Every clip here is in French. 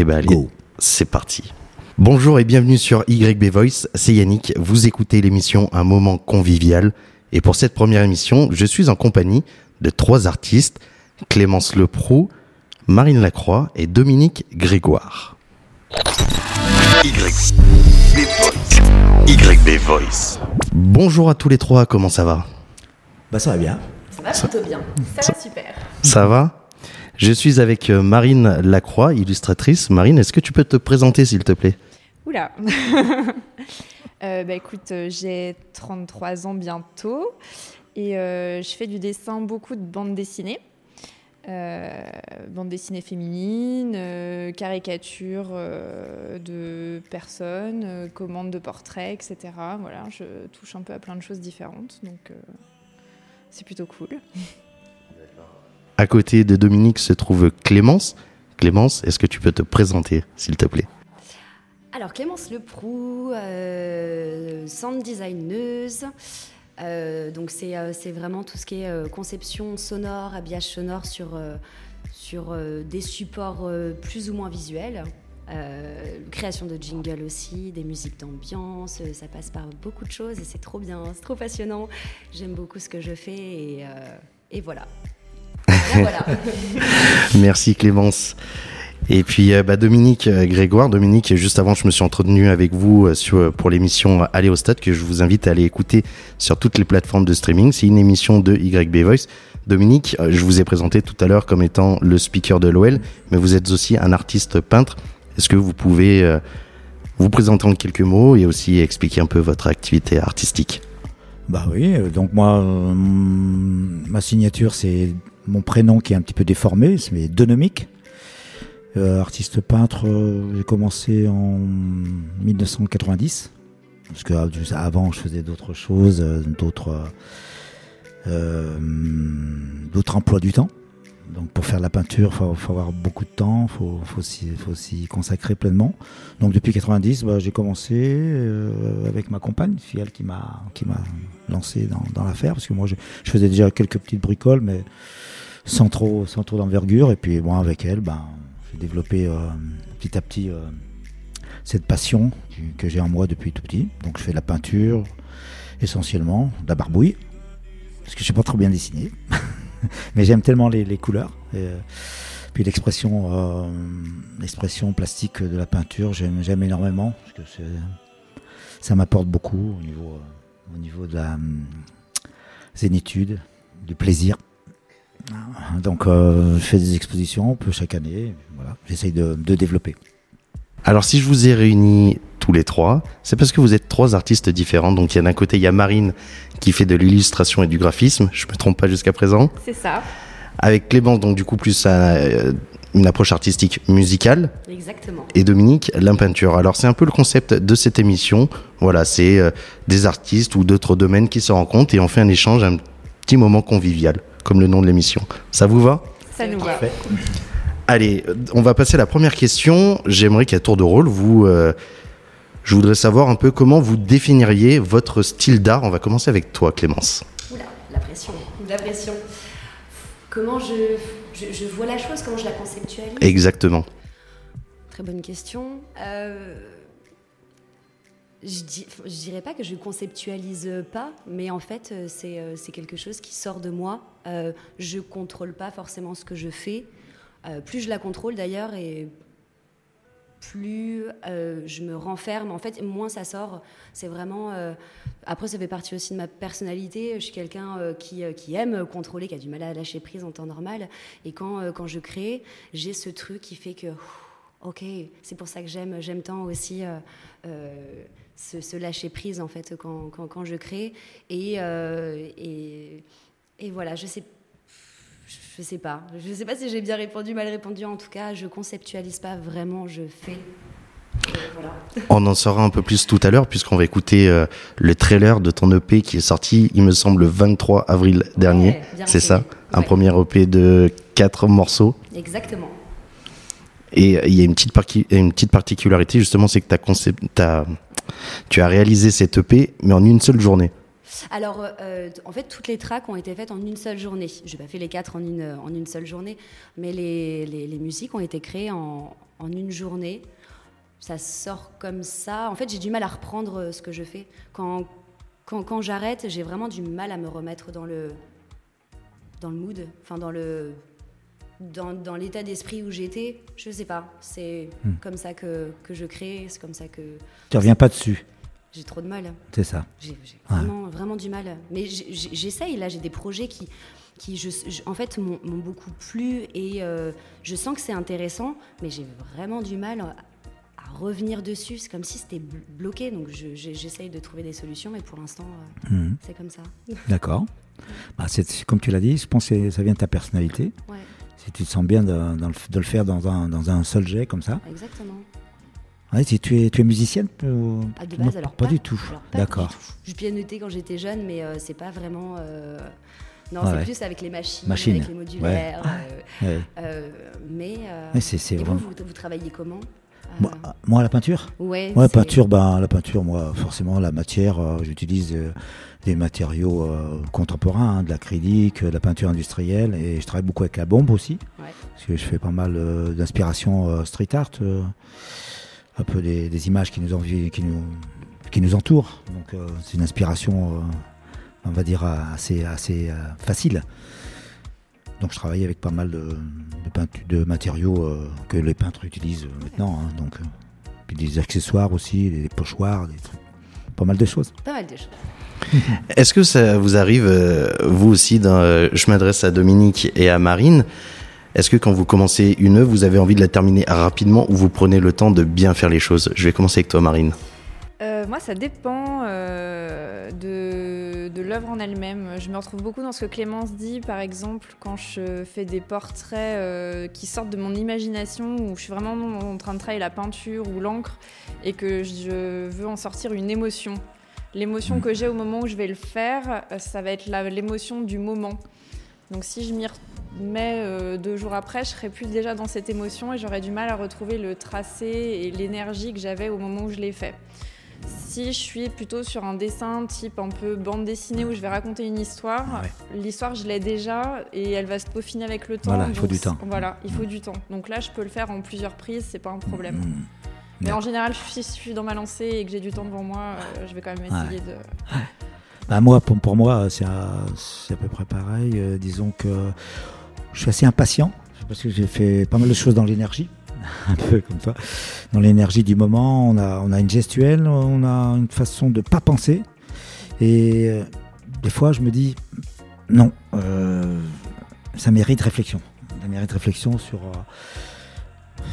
Eh ben allez, c'est parti. Bonjour et bienvenue sur YB Voice, c'est Yannick, vous écoutez l'émission Un moment convivial et pour cette première émission, je suis en compagnie de trois artistes, Clémence Leproux, Marine Lacroix et Dominique Grégoire. YB Voice. Bonjour à tous les trois, comment ça va? Bah ça va bien. Ça va plutôt bien, ça, va super. Ça va? Je suis avec euh, Marine Lacroix, illustratrice. Marine, est-ce que tu peux te présenter s'il te plaît? Oula euh, bah, écoute, euh, j'ai 33 ans bientôt et je fais du dessin, beaucoup de bandes dessinées. Euh, bande dessinée féminine, caricature de personnes, commandes de portraits, etc. Voilà, je touche un peu à plein de choses différentes, donc c'est plutôt cool. À côté de Dominique se trouve Clémence. Clémence, est-ce que tu peux te présenter, s'il te plaît? Alors, Clémence Leproux, sound designeuse. Euh, donc euh, c'est vraiment tout ce qui est euh, conception sonore, habillage sonore sur, sur des supports plus ou moins visuels. création de jingle aussi, des musiques d'ambiance, ça passe par beaucoup de choses et c'est trop bien, c'est trop passionnant. J'aime beaucoup ce que je fais et voilà. Voilà. Merci Clémence. Et puis euh, bah, Dominique euh, Grégoire, Dominique, juste avant, je me suis entretenu avec vous euh, sur, pour l'émission Aller au stade que je vous invite à aller écouter sur toutes les plateformes de streaming. C'est une émission de YB Voice. Dominique, je vous ai présenté tout à l'heure comme étant le speaker de l'OL, mais vous êtes aussi un artiste peintre. Est-ce que vous pouvez vous présenter en quelques mots et aussi expliquer un peu votre activité artistique? Bah oui, donc moi, ma signature, c'est mon prénom qui est un petit peu déformé, c'est Donomique. Euh, artiste peintre, euh, j'ai commencé en 1990. Parce que euh, avant, je faisais d'autres choses, d'autres d'autres emplois du temps. Donc pour faire la peinture, il faut, avoir beaucoup de temps, il faut, faut, s'y consacrer pleinement. Donc depuis 90, bah, j'ai commencé avec ma compagne, elle qui m'a qui m'a lancé dans, dans l'affaire, parce que moi je, je, faisais déjà quelques petites bricoles, mais sans trop sans trop d'envergure. Et puis moi avec elle, ben j'ai développé euh, petit à petit euh, cette passion que j'ai en moi depuis tout petit. Donc je fais de la peinture essentiellement, de la barbouille, parce que je ne sais pas trop bien dessiner, mais j'aime tellement les, couleurs. Euh, puis l'expression, l'expression plastique de la peinture, j'aime, énormément, parce que ça m'apporte beaucoup au niveau, au niveau de la zénitude, du plaisir. Donc, euh, je fais des expositions un peu chaque année. Voilà, j'essaye de, développer. Alors, si je vous ai réunis tous les trois, c'est parce que vous êtes trois artistes différents. Donc, il y a d'un côté, il y a Marine qui fait de l'illustration et du graphisme. Je me trompe pas jusqu'à présent. C'est ça. Avec Clémence, donc du coup, plus euh, une approche artistique musicale. Exactement. Et Dominique, la peinture. Alors, c'est un peu le concept de cette émission. Voilà, c'est euh, des artistes ou d'autres domaines qui se rencontrent et on fait un échange, un petit moment convivial comme le nom de l'émission. Ça vous va? Ça nous va. Allez, on va passer à la première question. J'aimerais qu'à tour de rôle, vous, euh, je voudrais savoir un peu comment vous définiriez votre style d'art. On va commencer avec toi, Clémence. Oula, la pression, la pression. Comment je, je, vois la chose, comment je la conceptualise? Exactement. Très bonne question. Euh, je, dis, je dirais pas que je conceptualise pas, mais en fait, euh, euh, c'est quelque chose qui sort de moi. Euh, je contrôle pas forcément ce que je fais. Euh, plus je la contrôle d'ailleurs, et plus je me renferme. En fait, moins ça sort. C'est vraiment. Après, ça fait partie aussi de ma personnalité. Je suis quelqu'un qui, aime contrôler, qui a du mal à lâcher prise en temps normal. Et quand, quand je crée, j'ai ce truc qui fait que. Ok, c'est pour ça que j'aime, j'aime tant aussi se, lâcher prise en fait quand, quand, je crée. Euh, et, et, voilà, je sais, je sais pas. Je sais pas si j'ai bien répondu, mal répondu. En tout cas, je conceptualise pas vraiment, je fais. Voilà. On en saura un peu plus tout à l'heure puisqu'on va écouter euh, le trailer de ton EP qui est sorti, il me semble, le 23 avril dernier. c'est ça? Un premier EP de quatre morceaux. Exactement. Et il y a une petite, une petite particularité justement, c'est que tu as, tu as réalisé cette EP, mais en une seule journée. Alors, euh, en fait, toutes les tracks ont été faites en une seule journée. Je n'ai pas fait les quatre en une, en une seule journée, mais les, les, musiques ont été créées en, en une journée. Ça sort comme ça. En fait, j'ai du mal à reprendre ce que je fais. Quand, quand, quand j'arrête, j'ai vraiment du mal à me remettre dans le, dans le mood, enfin dans le dans, dans l'état d'esprit où j'étais, je sais pas. C'est Hmm. comme ça que, que je crée, c'est comme ça que Tu reviens pas dessus, j'ai trop de mal. c'est ça. J'ai vraiment, vraiment du mal. Mais j'essaye, là, j'ai des projets qui, qui je, je- en fait, m'ont beaucoup plu et euh, je sens que c'est intéressant, mais j'ai vraiment du mal à, à revenir dessus. C'est comme si c'était blo- bloqué, donc je- j'essaye de trouver des solutions, mais pour l'instant, euh, Mhm. c'est comme ça. D'accord. Bah, comme tu l'as dit, je pense que ça vient de ta personnalité. Ouais, Si tu te sens bien de, le- de le faire dans un, dans un seul jet comme ça. exactement. Ouais, tu es, tu es musicienne ou- Ah, de Non, base, alors pas, du tout. D'accord. Je pianotais quand j'étais jeune, mais euh, c'est pas vraiment. euh, Non, c'est ouais. plus avec les machines, Machines, avec les modulaires. euh, Ouais. euh, mais. euh, et vous, vraiment. vous, vous travaillez comment Euh, Moi, moi, la peinture? Ouais, Ouais, peinture, ben, la peinture, moi, forcément, la matière, euh, j'utilise euh, des matériaux euh, contemporains, hein, de l'acrylique, euh, de la peinture industrielle, et je travaille beaucoup avec la bombe aussi, Ouais. parce que je fais pas mal euh, d'inspiration euh, street art, euh, un peu des, des images qui nous, envi- qui nous, qui nous entourent. Donc, euh, c'est une inspiration, euh, on va dire, assez, assez euh, facile. Donc, je travaille avec pas mal de, de, peintu- de matériaux euh, que les peintres utilisent maintenant. hein, donc, euh, puis des accessoires aussi, des pochoirs, des trucs, pas mal de choses. Pas mal de choses. Est-ce que ça vous arrive, euh, vous aussi, dans, euh, je m'adresse à Dominique et à Marine, est-ce que quand vous commencez une œuvre, vous avez envie de la terminer rapidement ou vous prenez le temps de bien faire les choses? Je vais commencer avec toi, Marine. Euh, moi, ça dépend euh, de, de l'œuvre en elle-même. Je me retrouve beaucoup dans ce que Clémence dit, par exemple, quand je fais des portraits euh, qui sortent de mon imagination, où je suis vraiment en train de travailler la peinture ou l'encre, et que je veux en sortir une émotion. L'émotion que j'ai au moment où je vais le faire, ça va être l'émotion du moment. Donc si je m'y remets euh, deux jours après, je serai plus déjà dans cette émotion et j'aurais du mal à retrouver le tracé et l'énergie que j'avais au moment où je l'ai fait. Si je suis plutôt sur un dessin type un peu bande dessinée où je vais raconter une histoire, l'histoire je l'ai déjà et elle va se peaufiner avec le temps. Voilà, il faut du temps. Voilà, il faut du temps. Donc là, je peux le faire en plusieurs prises, c'est pas un problème. Mmh. Mais en général, si je suis dans ma lancée et que j'ai du temps devant moi, euh, je vais quand même essayer de. Bah, moi, pour, pour moi, c'est à, peu près pareil. Euh, disons que je suis assez impatient parce que j'ai fait pas mal de choses dans l'énergie, un peu comme ça. Dans l'énergie du moment, on a, on a une gestuelle, on a une façon de pas penser. Et euh, des fois, je me dis, non, euh, ça mérite réflexion. Ça mérite réflexion sur,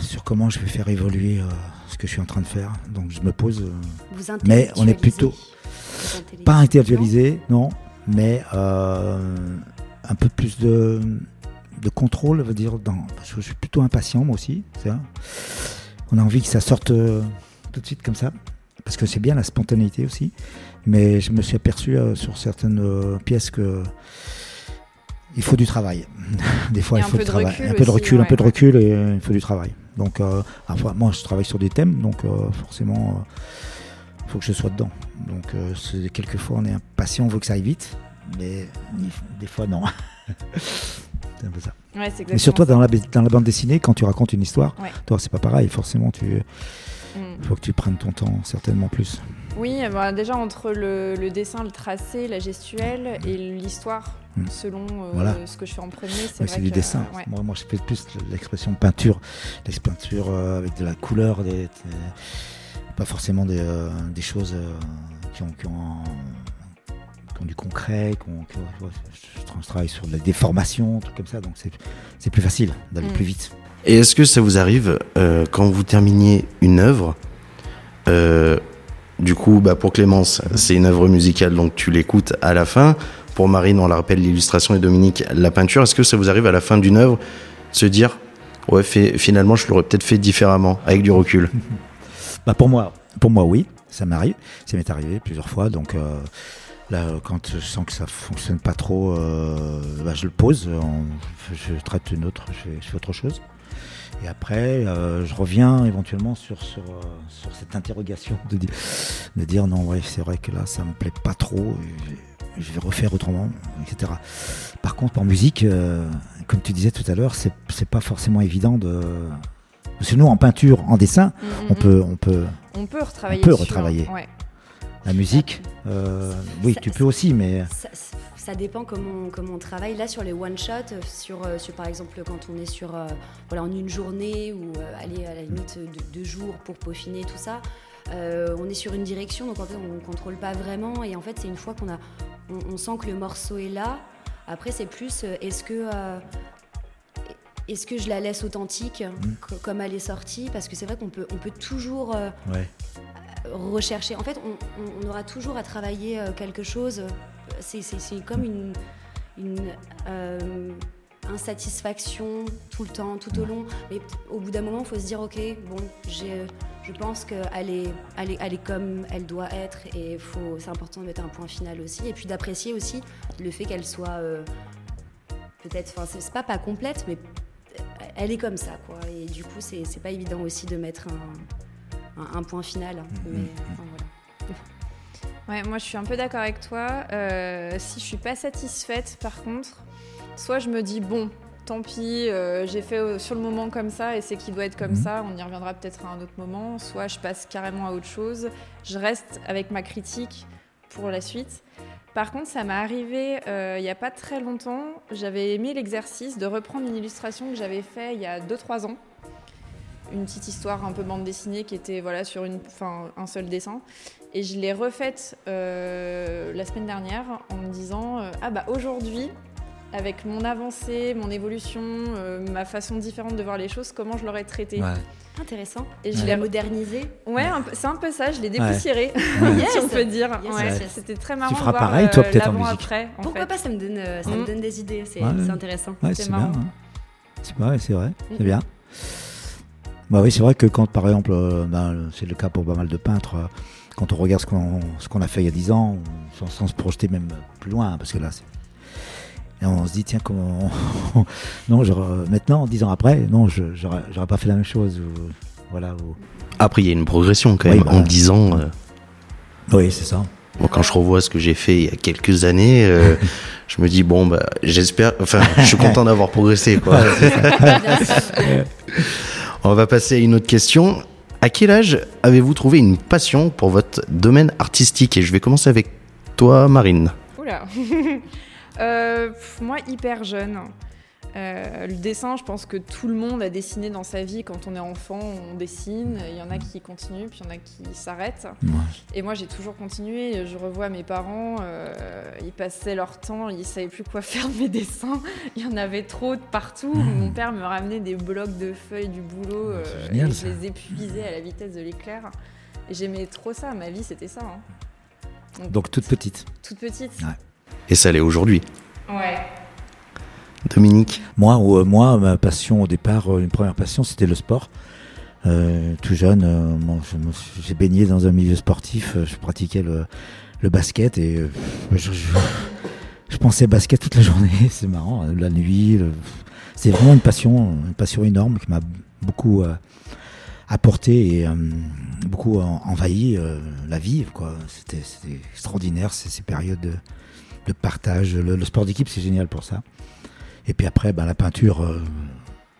sur comment je vais faire évoluer euh, ce que je suis en train de faire. Donc je me pose. euh, Vous Mais on est plutôt-. Pas intellectualisé, non, mais euh, un peu plus de, de contrôle, veut dire, dans, parce que je suis plutôt impatient moi aussi. ça. On a envie que ça sorte euh, tout de suite comme ça, parce que c'est bien la spontanéité aussi. Mais je me suis aperçu euh, sur certaines euh, pièces que il faut du travail. Des fois, Et il un faut peu du de travail, un peu de recul, un peu de recul, et euh, il faut du travail. Donc, euh, enfin, moi, je travaille sur des thèmes, donc euh, forcément. Faut que je sois dedans. Donc, euh, quelquefois, on est impatient, on veut que ça aille vite, mais des fois, non. c'est un peu ça. Ouais. Mais surtout dans la, dans la bande dessinée, quand tu racontes une histoire, Ouais. toi, c'est pas pareil. Forcément, tu Mm. faut que tu prennes ton temps, certainement plus. Oui, bah, déjà entre le, le dessin, le tracé, la gestuelle et l'histoire, Mm. selon euh, Voilà. ce que je fais en premier, c'est Ouais, du que, dessin. Moi, moi, je fais plus l'expression peinture, l'expression euh, avec de la couleur, des, des- pas forcément des, euh, des choses euh, qui, ont, qui, ont, qui ont du concret. Qui ont, qui ont- je, travaille sur de la déformation, trucs comme ça, donc c'est c'est plus facile d'aller Mm. plus vite. Et est-ce que ça vous arrive, euh, quand vous terminiez une œuvre, euh, du coup, bah, pour Clémence, c'est une œuvre musicale, donc tu l'écoutes à la fin. Pour Marine, on la rappelle, l'illustration et Dominique, la peinture. Est-ce que ça vous arrive à la fin d'une œuvre de se dire, ouais, fait- finalement, je l'aurais peut-être fait différemment, avec du recul? Bah pour moi, pour moi oui, ça m'arrive, ça m'est arrivé plusieurs fois. Donc euh, là, quand je sens que ça fonctionne pas trop, euh, bah, je le pose, je traite une autre, je fais, autre chose. Et après, euh, je reviens éventuellement sur sur, euh, sur cette interrogation de, di- de dire non, ouais, c'est vrai que là, ça me plaît pas trop. Je vais refaire autrement, etc. Par contre, en musique, euh, comme tu disais tout à l'heure, c'est pas forcément évident de, de Parce que nous, en peinture, en dessin, Mm, mm, on mm. peut, on peut, On peut retravailler. on peut retravailler. Ouais. la musique, euh, oui, Ça- tu peux aussi, mais Ça, ça dépend comment on, comment on travaille. Là, sur les one-shots, euh, sur, euh, sur, par exemple quand on est sur, euh, voilà, en une journée ou euh, aller à la limite de deux jours pour peaufiner tout ça, euh, on est sur une direction, donc en fait, on ne contrôle pas vraiment. Et en fait, c'est une fois qu'on a, on, on sent que le morceau est là. Après, c'est plus, euh, est-ce que, euh, est-ce que je la laisse authentique co- comme elle est sortie? Parce que c'est vrai qu'on peut, on peut toujours euh, ouais. rechercher. En fait, on, aura toujours à travailler euh, quelque chose. C'est, c'est- c'est comme une, une euh, insatisfaction tout le temps, tout au long. Mais au bout d'un moment, il faut se dire, ok, bon, j'ai, je pense qu'elle est, elle est, elle est comme elle doit être, et faut, c'est important de mettre un point final aussi, et puis d'apprécier aussi le fait qu'elle soit euh, peut-être, enfin, c'est pas pas complète, mais elle est comme ça, quoi. Et du coup, c'est, c'est pas évident aussi de mettre un, un, un point final. Mais, enfin, voilà. Ouais, moi je suis un peu d'accord avec toi. Euh, si je suis pas satisfaite, par contre, soit je me dis bon, tant pis, euh, j'ai fait euh, sur le moment comme ça et c'est qu'il doit être comme Mhm. ça. On y reviendra peut-être à un autre moment. Soit je passe carrément à autre chose. Je reste avec ma critique pour la suite. Par contre, ça m'est arrivé euh, il n'y a pas très longtemps. J'avais aimé l'exercice de reprendre une illustration que j'avais fait il y a 2-3 ans. Une petite histoire un peu bande dessinée qui était voilà, sur un seul dessin. Et je l'ai refaite euh, la semaine dernière en me disant euh, Ah bah aujourd'hui, avec mon avancée, mon évolution, ma façon différente de voir les choses, comment je l'aurais traité Ouais. Intéressant. Et je l'ai modernisé. Ouais, c'est un peu ça, je l'ai dépoussiéré, Yes. si on peut dire. Yes, Ouais, yes, yes. C'était très marrant. feras de voir, pareil, toi, euh, peut-être en musique. après, en Pourquoi fait. pas Ça me donne, euh, ça me Mhm. donne des idées. C'est intéressant. Ouais, C'est bien. hein. C'est vrai, c'est Mhm. bien. Bah oui, c'est vrai que quand, par exemple, euh, ben, c'est le cas pour pas mal de peintres, euh, quand on regarde ce qu'on ce qu'on a fait il y a 10 ans, sans, sans se projeter même plus loin, hein, parce que là, c'est... Et on se dit, tiens, comment... non, genre, maintenant, 10 ans après, non, je j'aurais pas fait la même chose. ou- voilà. ou- Après, il y a une progression quand Oui, même. bah. En 10 ans, euh, Oui, c'est ça. moi, quand je revois ce que j'ai fait il y a quelques années, euh, je me dis, bon, bah, j'espère, enfin, je suis content d'avoir progressé, quoi. On va passer à une autre question. À quel âge avez-vous trouvé une passion pour votre domaine artistique? Et je vais commencer avec toi, Marine. Oula Euh, pff, Moi, hyper jeune. Euh, le dessin, je pense que tout le monde a dessiné dans sa vie. Quand on est enfant, on dessine. Il y en a qui continuent, puis il y en a qui s'arrêtent. Ouais. Et moi, j'ai toujours continué. Je revois mes parents, euh, ils passaient leur temps, ils savaient plus quoi faire de mes dessins. Il y en avait trop de partout. Mon père me ramenait des blocs de feuilles du boulot euh, génial, et je les épuisais à la vitesse de l'éclair. Et j'aimais trop ça. Ma vie, c'était ça. hein. Donc, toute petite. Toute petite. Et ça l'est aujourd'hui. Ouais. Dominique Moi, ou, euh, moi, ma passion au départ, euh, une première passion, c'était le sport. Euh, tout jeune, euh, moi, je me suis- j'ai baigné dans un milieu sportif. euh, je pratiquais le, le basket et euh, je, je- je pensais basket toute la journée. C'est marrant, euh, la nuit. le- c'est vraiment une passion, une passion énorme qui m'a beaucoup euh, apporté et euh, beaucoup en- envahi euh, la vie. Quoi. C'était, c'était extraordinaire ces, ces périodes de, de partage. Le, le sport d'équipe, c'est génial pour ça. Et puis après, ben, la peinture, euh,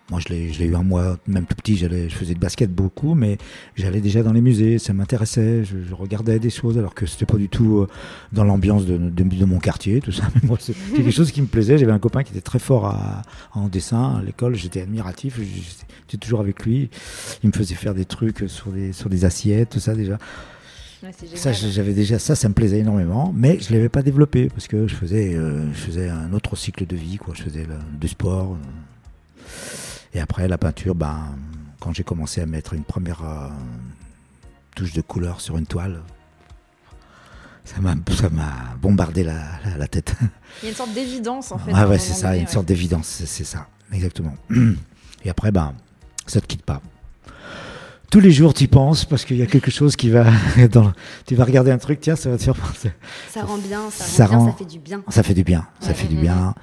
moi je l'ai, eu en moi, même tout petit, j'allais, je faisais de basket beaucoup, mais j'allais déjà dans les musées, ça m'intéressait, je, regardais des choses alors que c'était pas du tout euh, dans l'ambiance de, mon quartier, tout ça. Mais moi, c'est quelque chose qui me plaisait. J'avais un copain qui était très fort à- en dessin à l'école, j'étais admiratif, j'étais j'étais toujours avec lui. Il me faisait faire des trucs sur des, sur des assiettes, tout ça déjà. Ouais, Ça, j'avais déjà ça, ça me plaisait énormément, mais je l'avais pas développé parce que je faisais, euh, je faisais un autre cycle de vie, quoi. Je faisais le- du sport. euh. Et après la peinture, ben, quand j'ai commencé à mettre une première euh, touche de couleur sur une toile, ça m'a, ça m'a bombardé la, la, la tête. Il y a une sorte d'évidence en fait. un ouais, c'est ça, il y a une sorte d'évidence, c'est, c'est ça, exactement. Et après, ben, ça te quitte pas. Tous les jours, tu y penses parce qu'il y a quelque chose qui va dans. Tu vas regarder un truc, tiens, ça va te faire penser. Ça rend bien, ça, Ça rend bien, ça fait du bien. Ça fait du bien, ça Ouais, fait du bien.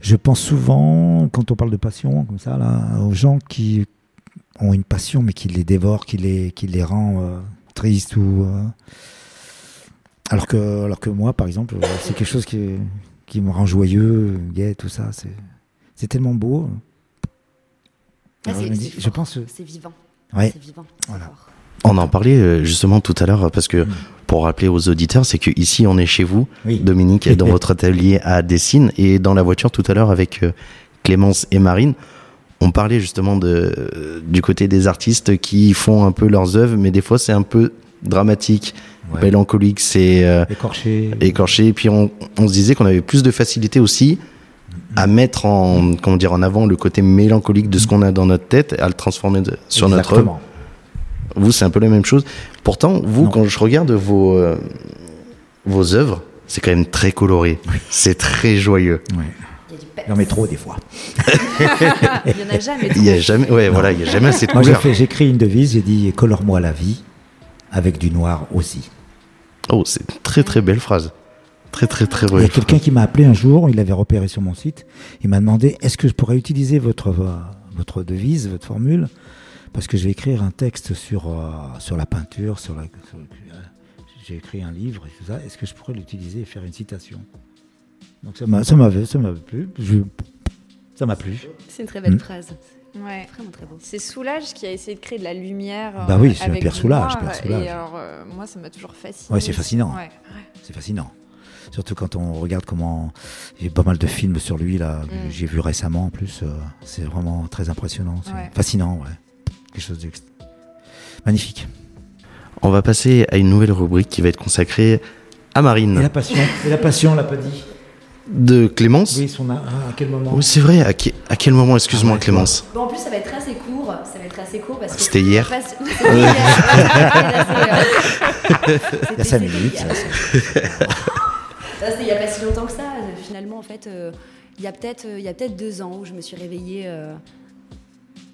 Je pense souvent, quand on parle de passion, comme ça, là, aux gens qui ont une passion, mais qui les dévorent, qui les, qui les rend euh, tristes ou. euh, Alors, que, alors que moi, par exemple, euh, c'est quelque chose qui, qui me rend joyeux, gai, tout ça. C'est, c'est tellement beau. Ah, je dis- je pense. C'est vivant. Ouais. C'est vivant. c'est Voilà. fort. On en parlait euh, justement tout à l'heure parce que Mm. pour rappeler aux auditeurs, c'est que ici on est chez vous, Oui. Dominique, dans votre atelier à Dessine et dans la voiture tout à l'heure avec euh, Clémence et Marine. On parlait justement de, euh, du côté des artistes qui font un peu leurs œuvres, mais des fois c'est un peu dramatique, Ouais. mélancolique, c'est euh, Écorché. écorché. Et puis on, on se disait qu'on avait plus de facilité aussi à mettre en, comment dire, en avant le côté mélancolique de ce qu'on a dans notre tête, à le transformer de- sur notre œuvre. Exactement. Vous, c'est un peu la même chose. Pourtant, vous, Non. quand je regarde vos, euh, vos œuvres, c'est quand même très coloré. C'est très joyeux. Ouais. Il y trop des fois. Il y en a jamais Il y a jamais, ouais, voilà, il y a jamais assez de Moi, j'ai couleurs. fait, j'ai écrit une devise, j'ai dit colore-moi la vie avec du noir aussi. Oh, c'est une très très belle phrase. Très très très Il y a quelqu'un qui m'a appelé un jour, il l'avait repéré sur mon site. Il m'a demandé est-ce que je pourrais utiliser votre, euh, votre devise, votre formule? Parce que je vais écrire un texte sur, euh, sur la peinture, sur la. sur- euh, j'ai écrit un livre et tout ça. Est-ce que je pourrais l'utiliser et faire une citation? Donc ça m'a ça m'avait ça m'avait plu. Je- ça m'a plu. C'est une très belle Mm. phrase. Ouais. Vraiment très beau. C'est Soulage qui a essayé de créer de la lumière. Bah euh, oui, c'est avec Pierre noir, Pierre Soulages. Et alors, euh, moi, ça m'a toujours fasciné. Ouais, c'est fascinant. Ouais, ouais. C'est fascinant. Surtout quand on regarde comment. Il y a pas mal de films sur lui, là. Mm. J'ai vu récemment en plus. euh, c'est vraiment très impressionnant. C'est Ouais. fascinant, ouais. Quelque chose de. magnifique. On va passer à une nouvelle rubrique qui va être consacrée à Et Marine. la passion Et la passion, on l'a pas dit De Clémence Oui, son a... ah, à quel moment Oui, c'est vrai. À, qui- à quel moment, excuse-moi, Ah ouais, Clémence Bon, en plus, ça va être assez court. Ça va être assez court parce que. C'était hier. Il y a 5 minutes. ça, c'est- Ça, c'était il n'y a pas si longtemps que ça. Finalement, en fait, euh, il y a peut-être euh, il y a peut-être deux ans où je me suis réveillée. euh,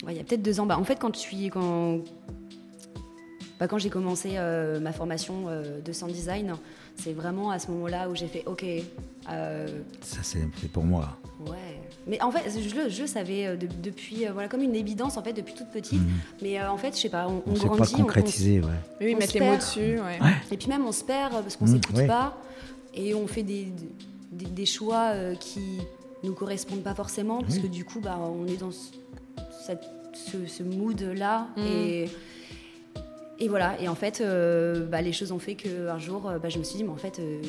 ouais, il y a peut-être deux ans. Bah, en fait, quand je suis quand bah, quand j'ai commencé euh, ma formation euh, de sound design, c'est vraiment à ce moment-là où j'ai fait OK. euh, Ça, c'est pour moi. ouais. Mais en fait, je, le- je savais de- depuis euh, voilà comme une évidence en fait depuis toute petite. Mhm. Mais euh, en fait, je sais pas, on, On on ne sait pas grandit, on- on, concrétiser, ouais. Oui, On mettre les mots dessus. Ouais. Et puis même on se perd parce qu'on Mmh, s'écoute ouais. pas et on fait des, des, des choix euh, qui nous correspondent pas forcément parce Oui. que du coup bah, on est dans ce, cette- ce, ce mood là Mmh. et, et voilà et en fait euh, bah, les choses ont fait qu'un jour euh, bah, je me suis dit mais en fait euh,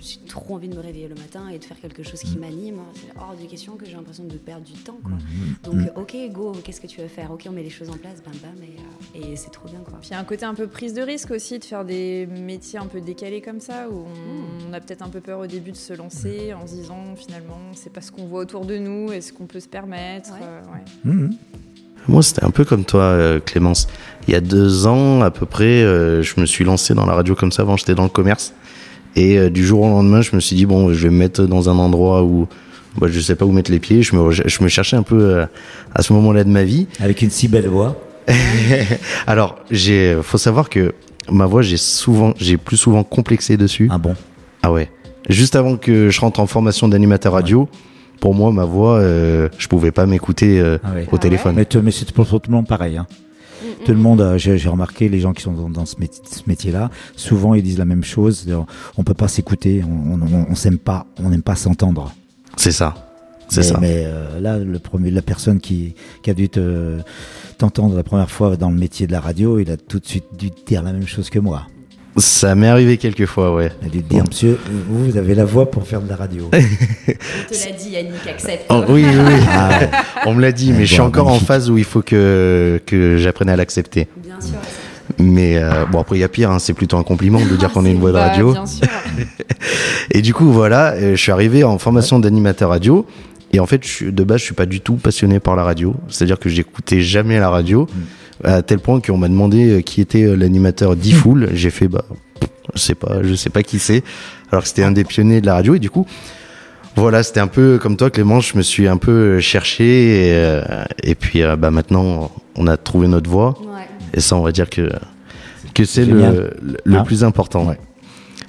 j'ai trop envie de me réveiller le matin et de faire quelque chose qui Mmh. m'anime c'est hors de question que j'ai l'impression de perdre du temps quoi. Mhm. donc Mhm. ok go qu'est-ce que tu veux faire? Ok on met les choses en place bam bam et, euh, et c'est trop bien quoi Puis il y a un côté un peu prise de risque aussi de faire des métiers un peu décalés comme ça, où on, Mm. on a peut-être un peu peur au début de se lancer en se disant finalement c'est pas ce qu'on voit autour de nous et ce qu'on peut se permettre. Ouais. ouais. Moi, c'était un peu comme toi, euh, Clémence. Il y a deux ans, à peu près, euh, je me suis lancé dans la radio comme ça. Avant, j'étais dans le commerce. Et euh, du jour au lendemain, je me suis dit, bon, je vais me mettre dans un endroit où bah, je sais pas où mettre les pieds. Je me, je me cherchais un peu à ce moment-là de ma vie. Avec une si belle voix. Alors, j'ai, faut savoir que ma voix, j'ai souvent, j'ai plus souvent complexé dessus. Ah bon? Ah ouais. Juste avant que je rentre en formation d'animateur radio, pour moi, ma voix, euh, je pouvais pas m'écouter euh, Ah ouais. au Ah téléphone. Mais, c'est pour tout le monde pareil. Hein. Mm, Tout le monde, euh, j'ai remarqué, les gens qui sont dans, dans ce, métier, ce métier-là, souvent ils disent la même chose. On peut pas s'écouter, on, on, on- on s'aime pas, on n'aime pas s'entendre. C'est ça. C'est mais, ça. Mais euh, là, le premier, la personne qui, qui a dû te- t'entendre la première fois dans le métier de la radio, il a tout de suite dû te dire la même chose que moi. Ça m'est arrivé quelques fois, ouais. Il a dû te dire, monsieur, vous, vous avez la voix pour faire de la radio. On te l'a dit Yannick accepte Oh, oui, oui, oui. Ah. On me l'a dit, mais je suis encore en phase où il faut que, que j'apprenne à l'accepter. bien sûr Mais euh, bon, après, il y a pire, hein, c'est plutôt un compliment de dire qu'on est une voix de radio. Bien sûr. Et du coup, voilà, euh, je suis arrivé en formation d'animateur radio. Et en fait, je de base, je suis pas du tout passionné par la radio. C'est-à-dire que j'écoutais jamais la radio. À tel point qu'on m'a demandé euh, qui était euh, l'animateur d'E-Fool. J'ai fait, bah, je sais pas, je sais pas qui c'est. Alors que c'était un des pionniers de la radio. Et du coup, voilà, c'était un peu comme toi, Clément. Je me suis un peu cherché. Et, euh, et puis, euh, bah, maintenant, on a trouvé notre voie. ouais. Et ça, on va dire que, que c'est le, le Hein plus important. Ouais.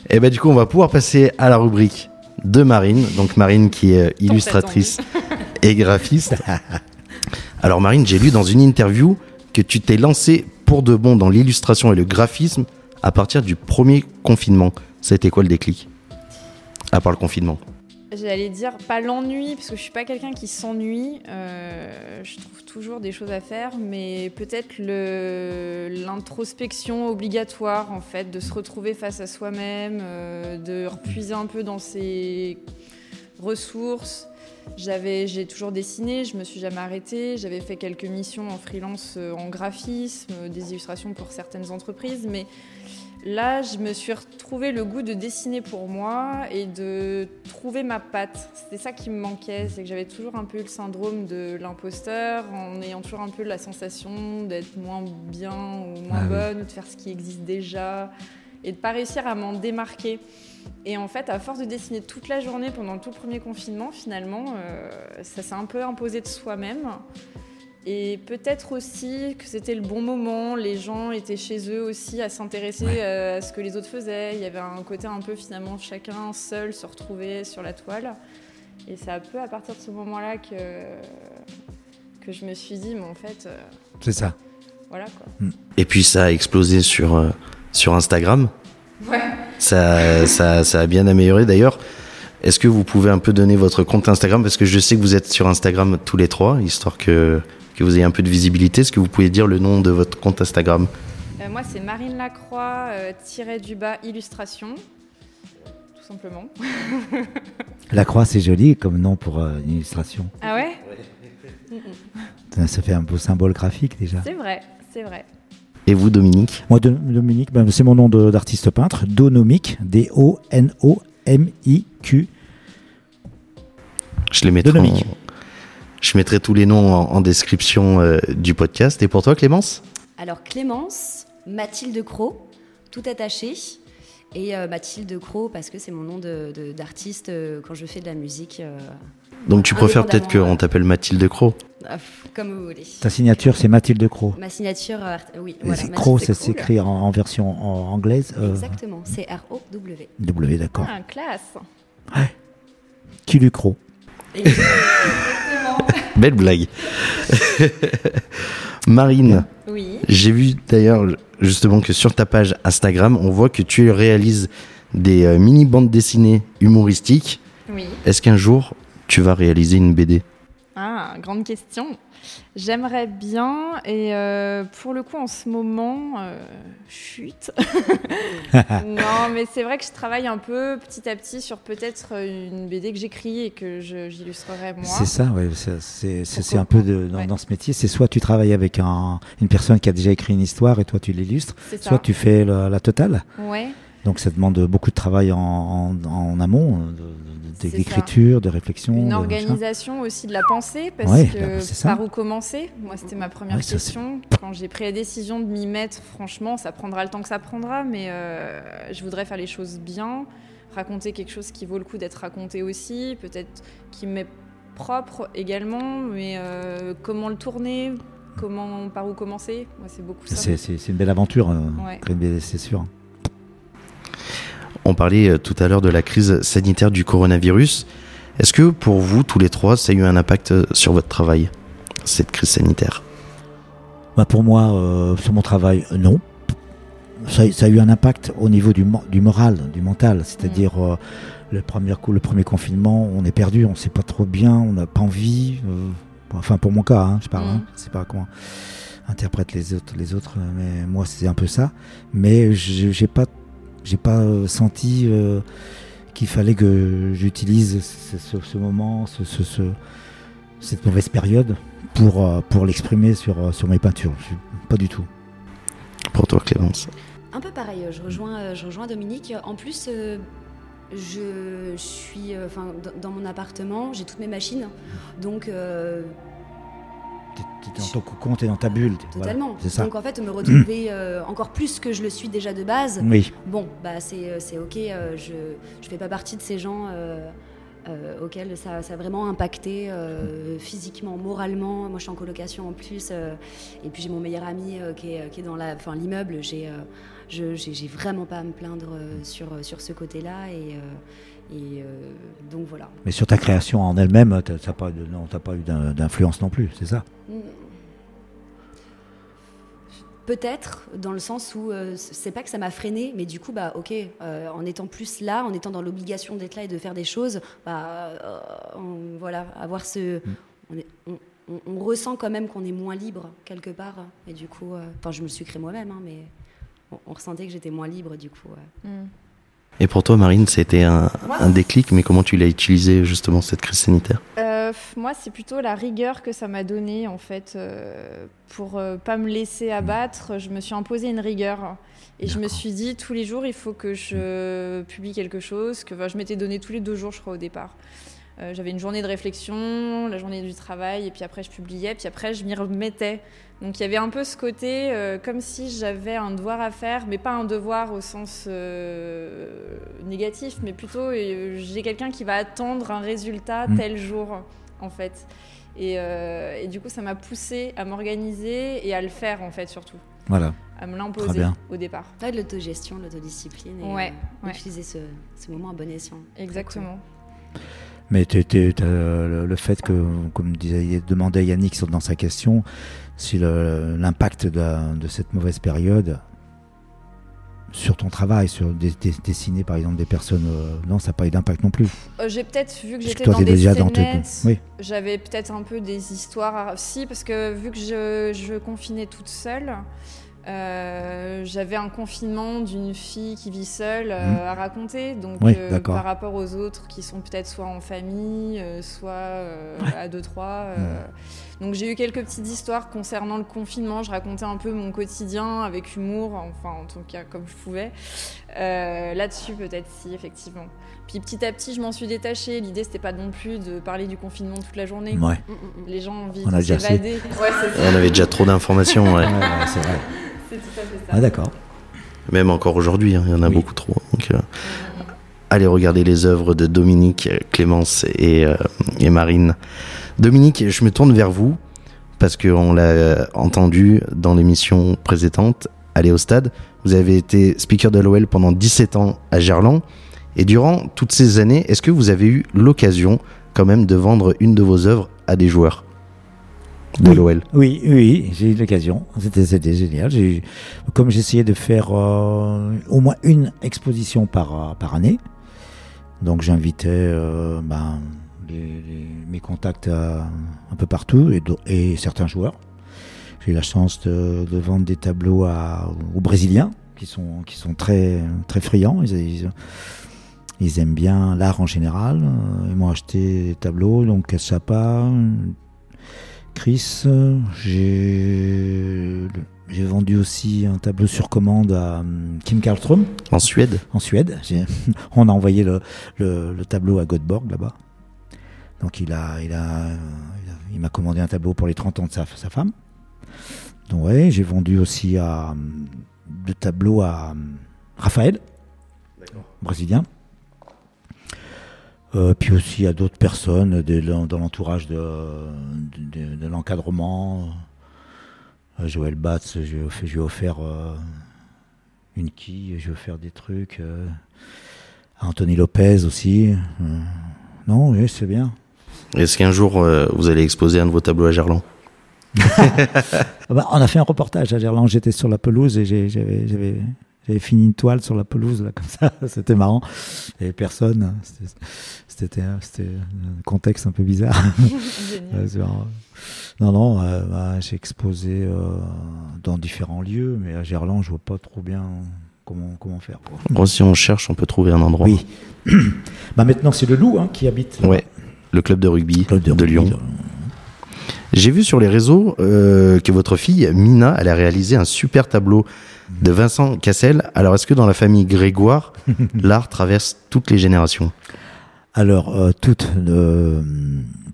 Et ben du coup, on va pouvoir passer à la rubrique de Marine. Donc Marine qui est illustratrice et graphiste. Alors Marine, j'ai lu dans une interview que tu t'es lancée pour de bon dans l'illustration et le graphisme à partir du premier confinement. Ça a été quoi le déclic? À part le confinement. J'allais dire pas l'ennui, parce que je suis pas quelqu'un qui s'ennuie. Euh, je trouve toujours des choses à faire, mais peut-être l'introspection obligatoire, en fait, de se retrouver face à soi-même, euh, de repuiser un peu dans ses ressources. J'avais, j'ai toujours dessiné, je me suis jamais arrêtée. J'avais fait quelques missions en freelance euh, en graphisme, des illustrations pour certaines entreprises, mais Là, je me suis retrouvé le goût de dessiner pour moi et de trouver ma patte. C'était ça qui me manquait, c'est que j'avais toujours un peu le syndrome de l'imposteur, en ayant toujours un peu la sensation d'être moins bien ou moins ah bonne, ou de faire ce qui existe déjà, et de pas réussir à m'en démarquer. Et en fait, à force de dessiner toute la journée pendant tout le premier confinement, finalement, euh, ça s'est un peu imposé de soi-même. Et peut-être aussi que c'était le bon moment, les gens étaient chez eux aussi à s'intéresser euh, à ce que les autres faisaient. Il y avait un côté un peu finalement chacun seul se retrouver sur la toile. Et c'est un peu à partir de ce moment-là que, que je me suis dit, mais en fait. Euh, c'est ça. Voilà quoi. Et puis ça a explosé sur, sur Instagram. Ouais. Ça, ça, ça a bien amélioré d'ailleurs. Est-ce que vous pouvez un peu donner votre compte Instagram? Parce que je sais que vous êtes sur Instagram tous les trois, histoire que que vous ayez un peu de visibilité. Est-ce que vous pouvez dire le nom de votre compte Instagram? Euh, Moi, c'est Marine Lacroix, euh, tiré du bas, illustration. Tout simplement. Lacroix, c'est joli comme nom pour euh, une illustration. Ah ouais, Ça fait un beau symbole graphique déjà. C'est vrai, c'est vrai. Et vous, Dominique? Moi, Dominique, ben, c'est mon nom d'artiste peintre. Donomique, D-O-N-O-M-I-Q. Je les Donomique. Je mettrai tous les noms en, description euh, du podcast. Et pour toi, Clémence? Alors, Clémence, Mathilde Cro, tout attaché. Et euh, Mathilde Cro, parce que c'est mon nom d'artiste de, euh, quand je fais de la musique. Donc, tu préfères peut-être qu'on t'appelle Mathilde Cro ah, Comme vous voulez. Ta signature, c'est Mathilde Cro Ma signature, oui. Voilà, Cro, ça s'écrit en, version anglaise. Exactement, c'est R-O-W. W, d'accord. Ah, classe. Ouais. Qui Cro? Belle blague. Marine. Oui. J'ai vu d'ailleurs justement que sur ta page Instagram, on voit que tu réalises des euh, mini bandes dessinées humoristiques. Oui. Est-ce qu'un jour tu vas réaliser une BD Ah, grande question. J'aimerais bien, et euh, pour le coup, en ce moment, euh, chute. non, mais c'est vrai que je travaille un peu petit à petit sur peut-être une BD que j'écris et que j'illustrerai moi. C'est ça, ouais, c'est un peu de, dans, ce métier. C'est soit tu travailles avec un, une personne qui a déjà écrit une histoire et toi tu l'illustres, soit tu fais la, la totale. Ouais. Donc ça demande beaucoup de travail en, amont, d'écriture, de, réflexion. Une organisation aussi de la pensée, parce que par où commencer? Moi, c'était ma première question. Quand j'ai pris la décision de m'y mettre, franchement, ça prendra le temps que ça prendra, mais euh, je voudrais faire les choses bien, raconter quelque chose qui vaut le coup d'être raconté aussi, peut-être qui m'est propre également, mais euh, comment le tourner Comment, par où commencer? Moi, c'est beaucoup ça. C'est une belle aventure, euh, c'est sûr. On parlait euh, tout à l'heure de la crise sanitaire du coronavirus. Est-ce que pour vous, tous les trois, ça a eu un impact euh, sur votre travail, cette crise sanitaire? Bah Pour moi, euh, sur mon travail, non. Ça, a eu un impact au niveau du, du moral, du mental. C'est-à-dire, mm. le, premier coup, le premier confinement, on est perdu, on ne sait pas trop bien, on n'a pas envie. enfin, pour mon cas, hein, je parle, hein, mm. je sais pas comment interprètent les autres, les autres, mais moi, c'est un peu ça. Mais j'ai pas j'ai pas euh, senti euh, qu'il fallait que j'utilise ce, moment, ce, cette mauvaise période pour, euh, pour l'exprimer sur, sur mes peintures. Pas du tout. Pour toi, Clémence Un peu pareil, je rejoins, je rejoins Dominique. En plus, je suis enfin, dans mon appartement, j'ai toutes mes machines. Donc, t'es dans ton cocon, t'es dans ta bulle. Totalement. ça. Donc en fait, me retrouver euh, encore plus que je le suis déjà de base. Oui. Bon, bah c'est, euh, ok. Euh, je je fais pas partie de ces gens. auxquels ça, ça, a vraiment impacté physiquement, moralement. Moi, je suis en colocation en plus, et puis j'ai mon meilleur ami qui, est, qui, est, dans la, enfin, l'immeuble. J'ai, j'ai vraiment pas à me plaindre sur, sur ce côté-là, et, et donc voilà. Mais sur ta création en elle-même, tu n'as pas, pas eu d'influence non plus, c'est ça? Peut-être dans le sens où euh, c'est pas que ça m'a freiné, mais du coup, bah, ok, euh, en étant plus là, en étant dans l'obligation d'être là et de faire des choses, bah, euh, on- voilà, avoir ce. Mm. On, est- on- on- on ressent quand même qu'on est moins libre quelque part. Et du coup, euh, enfin, je me le suis créé moi-même, hein, mais on, on ressentait que j'étais moins libre, du coup. Mm. Et pour toi, Marine, c'était un, un déclic, mais comment tu l'as utilisé justement cette crise sanitaire? Euh, moi, c'est plutôt la rigueur que ça m'a donné en fait euh, pour euh, pas me laisser abattre. Je me suis imposé une rigueur et je me suis dit tous les jours il faut que je publie quelque chose. Que enfin, je m'étais donné tous les deux jours, je crois au départ. Euh, J'avais une journée de réflexion, la journée du travail, et puis après je publiais, puis après je m'y remettais. Donc il y avait un peu ce côté euh, comme si j'avais un devoir à faire, mais pas un devoir au sens euh, négatif, mais plutôt euh, j'ai quelqu'un qui va attendre un résultat Mm. tel jour, en fait. Et, euh, et du coup, ça m'a poussé à m'organiser et à le faire, en fait, surtout. Voilà. À me l'imposer au départ. Ouais, de l'autogestion, de l'autodiscipline. Et, Ouais, euh, ouais. Utiliser ce, ce moment à bon escient. Exactement. Mais t'es- t'as le, le fait que, comme disait, demandait Yannick dans sa question, si l'impact de, cette mauvaise période sur ton travail, sur dessiner par exemple des personnes, euh, non, ça n'a pas eu d'impact non plus. Euh, j'ai peut-être vu que j'étais dans des déjà dans tes- scénettes, oui. j'avais peut-être un peu des histoires. à- Si, parce que vu que je, je confinais toute seule, euh, j'avais un confinement d'une fille qui vit seule euh, Mhm. à raconter. Donc, Oui, euh, par rapport aux autres qui sont peut-être soit en famille, euh, soit euh, à deux, trois. euh, Donc, j'ai eu quelques petites histoires concernant le confinement. Je racontais un peu mon quotidien avec humour, enfin, en tout cas, comme je pouvais. Euh, Là-dessus, peut-être si, effectivement. Puis petit à petit, je m'en suis détachée. L'idée, c'était pas non plus de parler du confinement toute la journée. Ouais. Les gens ont envie On a de s'évader. Ouais. On avait déjà trop d'informations, ouais. Ouais, ouais, c'est vrai. C'est tout à fait ça. Ah, d'accord. même encore aujourd'hui, hein, il y en a Oui. beaucoup trop. Donc, euh, allez regarder les œuvres de Dominique, euh, Clémence et, euh, et Marine. Dominique, je me tourne vers vous parce qu'on l'a entendu dans l'émission précédente, Aller au stade. Vous avez été speaker de l'OL pendant 17 ans à Gerland. Et durant toutes ces années, est-ce que vous avez eu l'occasion quand même de vendre une de vos œuvres à des joueurs? De Oui. l'OL Oui, oui, j'ai eu l'occasion. C'était, génial. Eu- comme j'essayais de faire euh, au moins une exposition par, euh, par année, donc j'invitais euh, ben, mes contacts à- un peu partout et, certains joueurs. J'ai eu la chance de, de vendre des tableaux à, aux Brésiliens qui sont, qui sont très, très friands. Ils, ils- ils aiment bien l'art en général. Ils m'ont acheté des tableaux, donc Chapa, Chris, j'ai vendu aussi un tableau sur commande à hum, Kim Karlström En Suède en Suède. On a envoyé le, le- le tableau à Göteborg là-bas. Donc il a, il a, il a- il m'a commandé un tableau pour les 30 ans de sa, sa femme. Donc ouais, j'ai vendu aussi à hum, deux tableaux à hum, Raphaël, brésilien. Euh, puis aussi à d'autres personnes de, dans l'entourage de, l'encadrement. Euh, Joël Batz, je lui ai offert, je lui ai offert, euh, une quille, je vais faire des trucs. euh, à Anthony Lopez aussi. euh, non, oui, c'est bien. Est-ce qu'un jour vous allez exposer un de vos tableaux à Gerland? Ah bah, on a fait un reportage à Gerland. J'étais sur la pelouse et j'avais, j'avais, fini une toile sur la pelouse, là, comme ça. C'était marrant. Il n'y avait personne. C'était, un contexte un peu bizarre. Non, non, euh, bah, j'ai exposé euh, dans différents lieux, mais à Gerland, je vois pas trop bien comment, comment faire. quoi. Bon, si on cherche, on peut trouver un endroit. Oui. bah, maintenant, c'est le loup hein, qui habite. Ouais, le club de rugby Club de, rugby, Lyon. J'ai vu sur les réseaux euh, que votre fille, Mina, elle a réalisé un super tableau de Vincent Cassel. Alors, est-ce que dans la famille Grégoire, l'art traverse toutes les générations? Alors, euh, toutes, euh,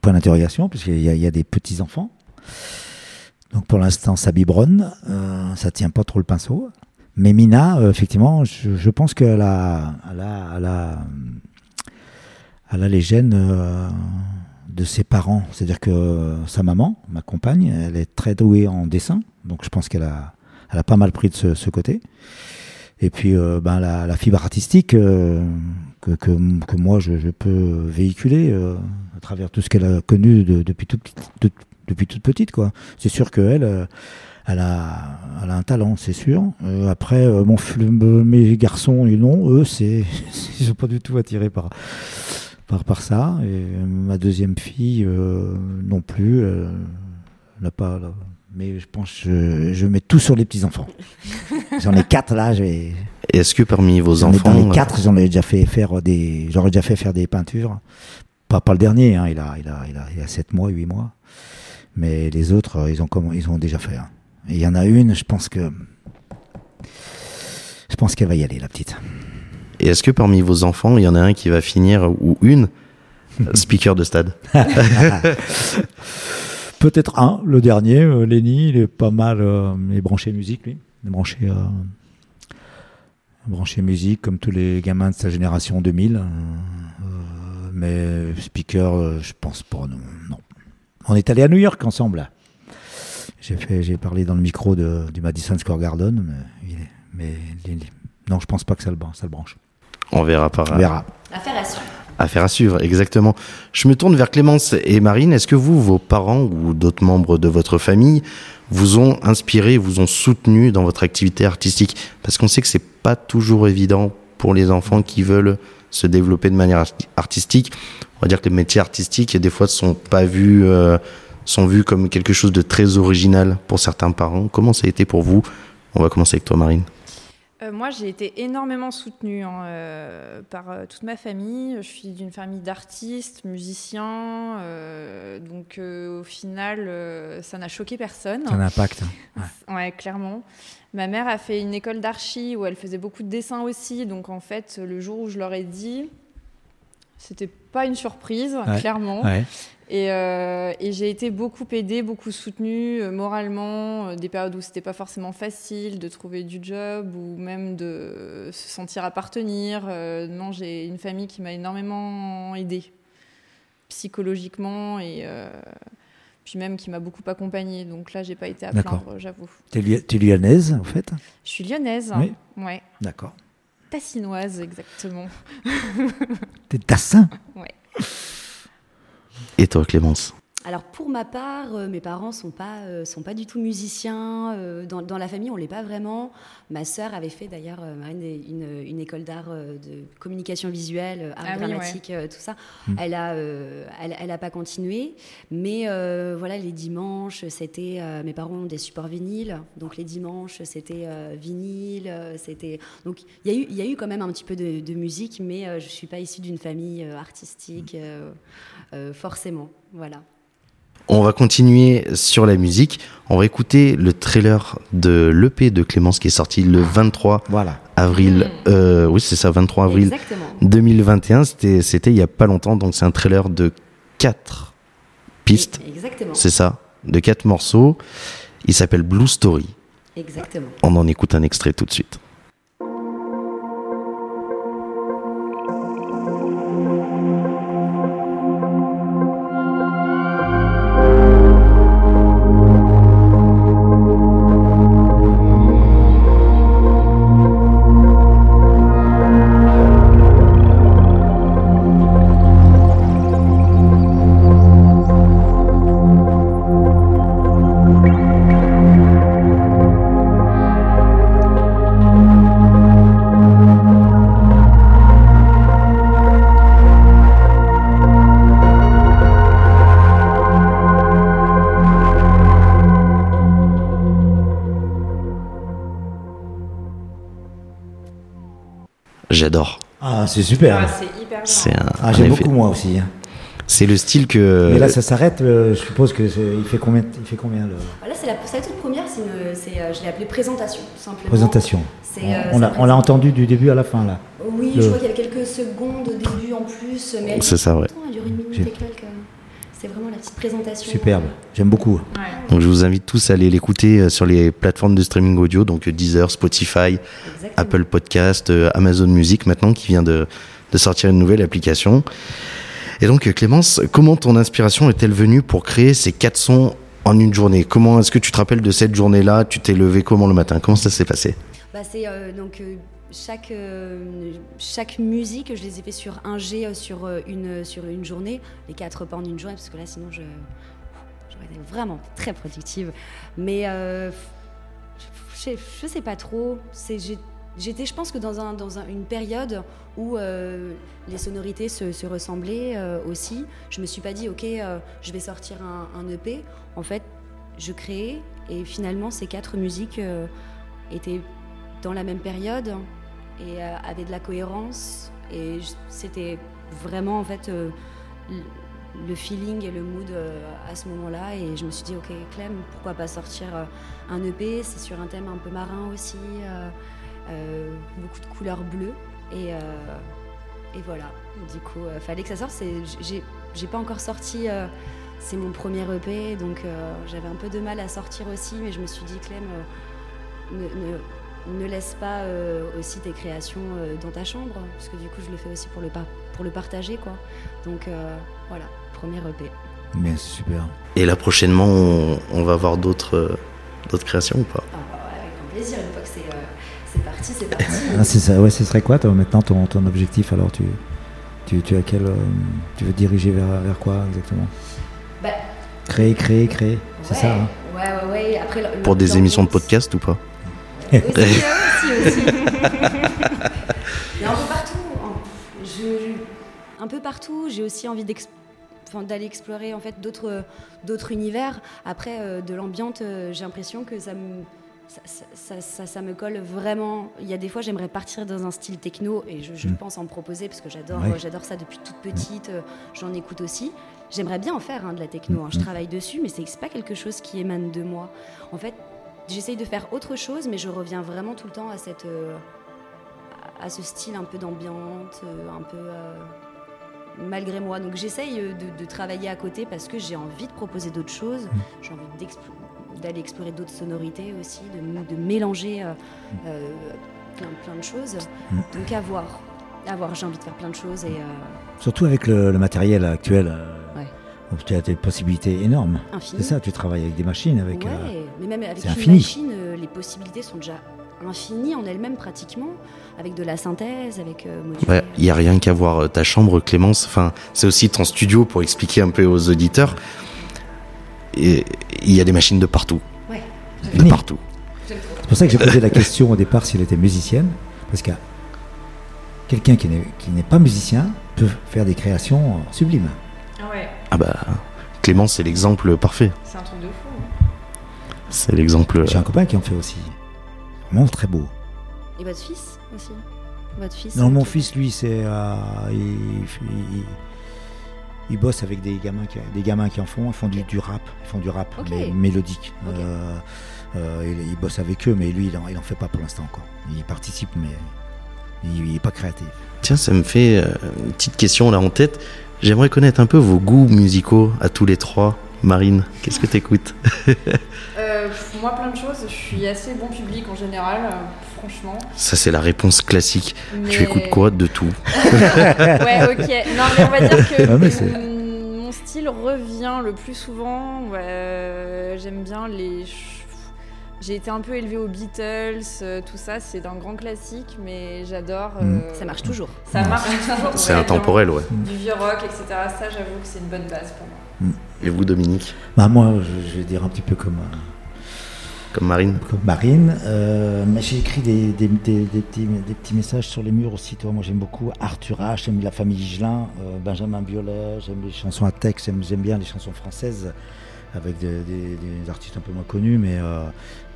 point d'interrogation, puisqu'il y, y a des petits-enfants. Donc, pour l'instant, ça biberonne, euh, ça tient pas trop le pinceau. Mais Mina, euh, effectivement, je, je pense qu'elle a, elle a, elle a, elle a les gènes euh, de ses parents. C'est-à-dire que sa maman, ma compagne, elle est très douée en dessin. Donc, je pense qu'elle a, elle a pas mal pris de ce, ce côté. Et puis, euh, ben, la, la fibre artistique euh, que, que, que moi je, je peux véhiculer euh, à travers tout ce qu'elle a connu de- depuis, toute, de- depuis toute petite. quoi. C'est sûr qu'elle, euh, elle a, elle a un talent, c'est sûr. Euh, après, mon, mes garçons, ils non, eux, c'est, ils sont pas du tout attirés par, par, par ça. Et ma deuxième fille, non plus, n'a pas. Mais je pense que je, mets tout sur les petits enfants. J'en ai quatre là. Est-ce que parmi vos enfants, dans les quatre, j'en ai déjà fait faire des, j'aurais déjà fait faire des peintures. Pas, pas le dernier, hein, il, a, il, a, il, a, il a 7 mois, 8 mois. Mais les autres, ils ont, ils ont déjà fait. Hein. il y en a une, je pense que. Je pense qu'elle va y aller, la petite. Et est-ce que parmi vos enfants, il y en a un qui va finir, ou une, speaker de stade? Peut-être un, le dernier, euh, Lenny, il est pas mal, euh, il est branché musique, lui. Il est branché, euh, branché musique, comme tous les gamins de sa génération 2000. mais speaker, je pense pas, non. non. On est allé à New York ensemble. J'ai fait, j'ai parlé dans le micro de, du Madison Square Garden, mais, mais non, je pense pas que ça le, ça le branche. On verra par. On verra. Affaire à suivre. Affaire à suivre, exactement. Je me tourne vers Clémence et Marine. Est-ce que vous, vos parents ou d'autres membres de votre famille, vous ont inspiré, vous ont soutenu dans votre activité artistique? Parce qu'on sait que c'est pas toujours évident pour les enfants qui veulent se développer de manière artistique on va dire que les métiers artistiques, des fois, sont pas vus, euh, sont vus comme quelque chose de très original pour certains parents. Comment ça a été pour vous? On va commencer avec toi, Marine. Euh, moi, j'ai été énormément soutenue hein, euh, par toute ma famille. Je suis d'une famille d'artistes, musiciens. donc, au final, ça n'a choqué personne. C'est un impact. Hein. Ouais. ouais. clairement. Ma mère a fait une école d'archi où elle faisait beaucoup de dessins aussi. Donc, en fait, le jour où je leur ai dit, c'était pas une surprise, clairement. Euh, et, j'ai été beaucoup aidée, beaucoup soutenue euh, moralement, euh, des périodes où c'était pas forcément facile de trouver du job ou même de se sentir appartenir. non, j'ai une famille qui m'a énormément aidée psychologiquement et puis même qui m'a beaucoup accompagnée. Donc là, j'ai pas été à plaindre, j'avoue. Tu es, lyonnaise, en fait? Je suis lyonnaise. Oui. Ouais. D'accord. Tassinoise, exactement. T'es tassin? Ouais. Et toi, Clémence? Alors pour ma part, euh, mes parents sont pas euh, sont pas du tout musiciens. Euh, dans, dans, la famille, on l'est pas vraiment. Ma sœur avait fait d'ailleurs une, une, école d'art de communication visuelle, art ah dramatique, tout ça. Hmm. Elle a elle, elle, a pas continué, mais voilà les dimanches, c'était mes parents ont des supports vinyles, donc les dimanches c'était vinyle, c'était donc il y a eu il y a eu quand même un petit peu de, de musique, mais je suis pas issue d'une famille artistique forcément. Voilà. On va continuer sur la musique. On va écouter le trailer de l'EP de Clémence qui est sorti le 23 voilà. avril. Hmm. Euh, oui, c'est ça, 23 avril 2021. C'était, c'était il y a pas longtemps. Donc c'est un trailer de quatre pistes. Exactement. C'est ça, de quatre morceaux. Il s'appelle Blue Story. Exactement. On en écoute un extrait tout de suite. J'adore. Ah, c'est super. Ah, c'est hyper bien. ah, j'aime beaucoup moi aussi. Hein. C'est le style que. Mais là, ça s'arrête. je suppose que il fait combien Il fait combien le... Ah, là, c'est la, la, toute première. C'est, euh, je l'ai appelé présentation, simplement. Présentation. Euh, on, l'a, on l'a entendu du début à la fin là. Oui, je crois qu'il y a quelques secondes au début en plus, mais c'est ça, ouais. Elle dure une minute et quelques. C'est vraiment la petite présentation. Superbe. J'aime beaucoup. Donc je vous invite tous à aller l'écouter euh, sur les plateformes de streaming audio, donc Deezer, Spotify, Apple Podcast, Amazon Music maintenant qui vient de, de sortir une nouvelle application. Et donc Clémence, comment ton inspiration est-elle venue pour créer ces quatre sons en une journée? Comment est-ce que tu te rappelles de cette journée-là? Tu t'es levé comment le matin? Comment ça s'est passé? Bah, c'est euh, donc euh, chaque chaque musique, je les ai fait sur un G sur une sur une journée, les quatre pas en une journée parce que là sinon je j'aurais été vraiment très productive. Mais sais, je sais pas trop. J'étais, je pense que dans, un, dans un, une période où euh, les sonorités se, se ressemblaient euh, aussi, je me suis pas dit, ok, euh, je vais sortir un, un, EP. En fait, je créais et finalement, ces quatre musiques étaient dans la même période et avaient de la cohérence. Et c'était vraiment, en fait, le feeling et le mood à ce moment-là. Et je me suis dit, ok, Clem, pourquoi pas sortir un EP C'est sur un thème un peu marin aussi. Euh, beaucoup de couleurs bleues. Et, euh, et voilà, du coup, euh, fallait que ça sorte. J'ai pas encore sorti c'est mon premier EP, donc j'avais un peu de mal à sortir aussi, mais je me suis dit, Clem, ne, laisse pas aussi tes créations dans ta chambre, parce que du coup, je le fais aussi pour le, pour le partager, quoi. Donc voilà, premier EP. Mais super. Et là, prochainement, on, va voir d'autres créations ou pas? Ah, bah Avec grand plaisir, une fois que c'est c'est parti, c'est parti. Ah, ça, ouais, ce serait quoi toi, maintenant ton, ton objectif alors tu, tu, tu, as quel, euh, tu veux diriger vers, vers quoi exactement? Bah, Créer, créer, créer, c'est ça hein Ouais, ouais, ouais. Après, Pour des émissions de podcast ou pas? Aussi, aussi. Mais un peu partout. Je, un peu partout. J'ai aussi envie d'aller explorer en fait d'autres d'autres univers. Après, euh, de l'ambiance, euh, j'ai l'impression que ça me ça, ça, ça, me colle vraiment. Il y a des fois, j'aimerais partir dans un style techno et je, mm. pense en proposer parce que j'adore, j'adore ça depuis toute petite. Euh, j'en écoute aussi. J'aimerais bien en faire hein, de la techno. Hein. Je mm. travaille dessus, mais c'est pas quelque chose qui émane de moi. En fait, j'essaye de faire autre chose, mais je reviens vraiment tout le temps à cette, euh, à ce style un peu d'ambiance, euh, un peu malgré moi. Donc j'essaye de, de, travailler à côté parce que j'ai envie de proposer d'autres choses. Mm. J'ai envie d'aller explorer d'autres sonorités aussi, de, de mélanger euh, euh, plein, plein, de choses. Mm. Donc à voir. À voir, j'ai envie de faire plein de choses. Et, euh, Surtout avec le, matériel actuel. Tu as des possibilités énormes. C'est ça, tu travailles avec des machines. Avec, ouais, mais même avec une machine, les possibilités sont déjà infinies en elles-mêmes pratiquement, avec de la synthèse, avec Il n'y a rien qu'à voir ta chambre, Clémence. Enfin, c'est aussi ton studio pour expliquer un peu aux auditeurs il y a des machines de partout. Ouais. De partout. C'est pour ça que j'ai posé la question au départ s'il était musicienne, parce que quelqu'un qui n'est pas musicien peut faire des créations sublimes. Ah. Ah bah, Clément, c'est l'exemple parfait. C'est un truc de fou. C'est l'exemple. J'ai un copain qui en fait aussi. Vraiment très beau. Et votre fils aussi? Votre fils Non, mon fils, lui, c'est. Euh, ils bossent avec des gamins qui, des gamins qui en font, ils font du, du rap, ils font du rap mélodique. Euh, euh, ils, bossent avec eux, mais lui, il en, fait pas pour l'instant encore. Il participe, mais il, n'est pas créatif. Tiens, ça me fait euh, une petite question là en tête. J'aimerais connaître un peu vos goûts musicaux à tous les trois. Marine, qu'est-ce que tu écoutes Moi, plein de choses. Je suis assez bon public en général, franchement. Ça, c'est la réponse classique. Tu écoutes quoi de tout Ouais, ok. Non, mais on va dire que ah, mon style revient le plus souvent. J'aime bien les. J'ai été un peu élevée aux Beatles, euh, tout ça, c'est d'un grand classique, mais j'adore. Mm. Euh, ça marche toujours. Ça marche toujours. C'est intemporel, ouais. Du vieux rock, etc. Ça, j'avoue que c'est une bonne base pour moi. Et vous, Dominique bah, Moi, je, vais dire un petit peu comme. Euh, comme Marine Comme Marine. Euh, mais j'ai écrit des, des, des, petits, des, petits, messages sur les murs aussi. Toi. Moi, j'aime beaucoup Arthur H, j'aime la famille Gigelin, euh, Benjamin Biolay, j'aime les chansons à texte, j'aime bien les chansons françaises avec des, artistes un peu moins connus. Mais, euh,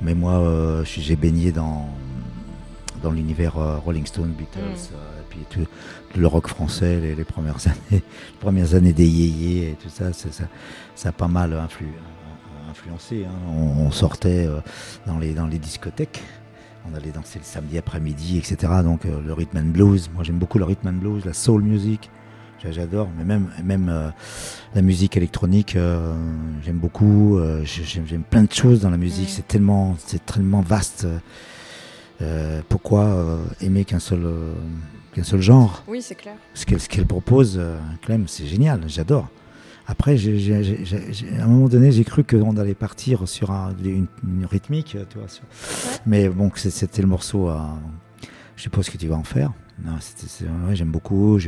mais moi, j'ai baigné dans, dans l'univers Rolling Stone, Beatles, mm. et puis tout, le rock français, les, premières années, les premières années des yéyés et tout ça, ça, ça a pas mal influencé. Hein. On, sortait euh, dans, les, dans les discothèques. On allait danser le samedi après-midi, etc. Donc euh, le rhythm and blues. Moi j'aime beaucoup le rhythm and blues, la soul music. J'adore, mais même, même euh, la musique électronique, j'aime beaucoup. j'aime plein de choses dans la musique. C'est tellement, c'est tellement vaste. pourquoi aimer qu'un seul, qu'un seul genre? Oui, c'est clair. Ce qu'elle, ce qu'elle propose, Clem, c'est génial. J'adore. Après, à un moment donné, j'ai cru qu'on allait partir sur une, rythmique, tu vois. Mais bon, c'était le morceau. Je sais pas ce que tu vas en faire. j'aime beaucoup.